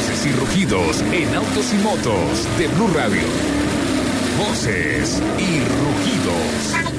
Voces y rugidos en autos y motos de Blue Radio. Voces y rugidos.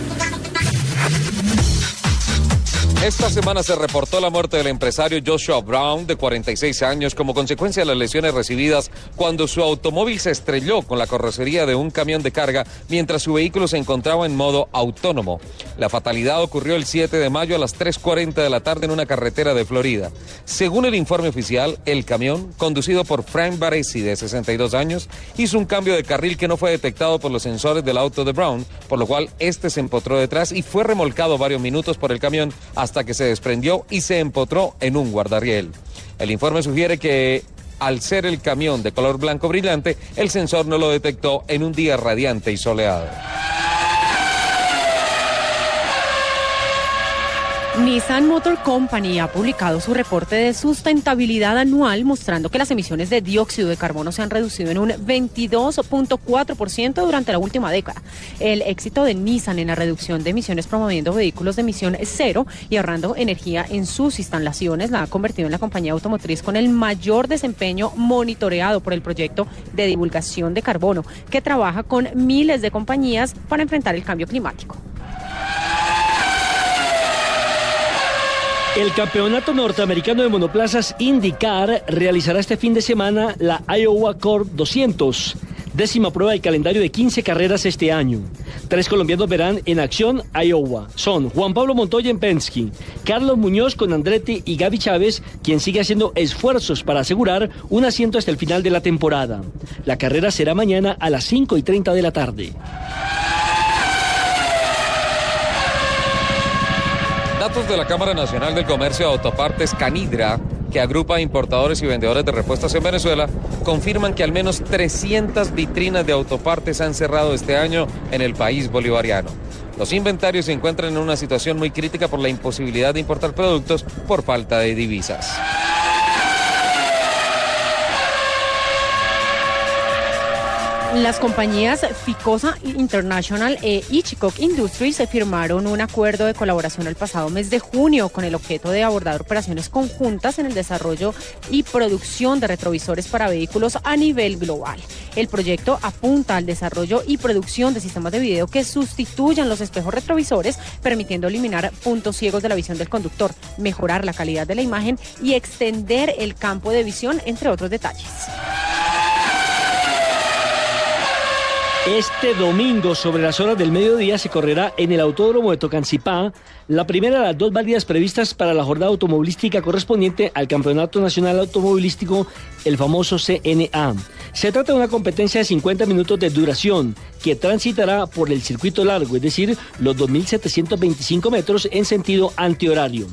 Esta semana se reportó la muerte del empresario Joshua Brown, de 46 años, como consecuencia de las lesiones recibidas cuando su automóvil se estrelló con la carrocería de un camión de carga mientras su vehículo se encontraba en modo autónomo. La fatalidad ocurrió el 7 de mayo a las 3.40 de la tarde en una carretera de Florida. Según el informe oficial, el camión, conducido por Frank Baresi, de 62 años, hizo un cambio de carril que no fue detectado por los sensores del auto de Brown, por lo cual este se empotró detrás y fue remolcado varios minutos por el camión hasta que se desprendió y se empotró en un guardarriel. El informe sugiere que al ser el camión de color blanco brillante, el sensor no lo detectó en un día radiante y soleado. Nissan Motor Company ha publicado su reporte de sustentabilidad anual mostrando que las emisiones de dióxido de carbono se han reducido en un 22.4% durante la última década. El éxito de Nissan en la reducción de emisiones promoviendo vehículos de emisión cero y ahorrando energía en sus instalaciones la ha convertido en la compañía automotriz con el mayor desempeño monitoreado por el proyecto de divulgación de carbono que trabaja con miles de compañías para enfrentar el cambio climático. El campeonato norteamericano de monoplazas IndyCar realizará este fin de semana la Iowa Corp 200, décima prueba del calendario de 15 carreras este año. Tres colombianos verán en acción Iowa. Son Juan Pablo Montoya en Penske, Carlos Muñoz con Andretti y Gaby Chávez, quien sigue haciendo esfuerzos para asegurar un asiento hasta el final de la temporada. La carrera será mañana a las 5 y 30 de la tarde. Datos de la Cámara Nacional del Comercio de Autopartes Canidra, que agrupa importadores y vendedores de repuestos en Venezuela, confirman que al menos 300 vitrinas de autopartes han cerrado este año en el país bolivariano. Los inventarios se encuentran en una situación muy crítica por la imposibilidad de importar productos por falta de divisas. Las compañías Ficosa International e Ichikok Industries firmaron un acuerdo de colaboración el pasado mes de junio con el objeto de abordar operaciones conjuntas en el desarrollo y producción de retrovisores para vehículos a nivel global. El proyecto apunta al desarrollo y producción de sistemas de video que sustituyan los espejos retrovisores, permitiendo eliminar puntos ciegos de la visión del conductor, mejorar la calidad de la imagen y extender el campo de visión, entre otros detalles. Este domingo, sobre las horas del mediodía, se correrá en el Autódromo de Tocancipá la primera de las dos válidas previstas para la jornada automovilística correspondiente al Campeonato Nacional Automovilístico, el famoso CNA. Se trata de una competencia de 50 minutos de duración que transitará por el circuito largo, es decir, los 2.725 metros en sentido antihorario.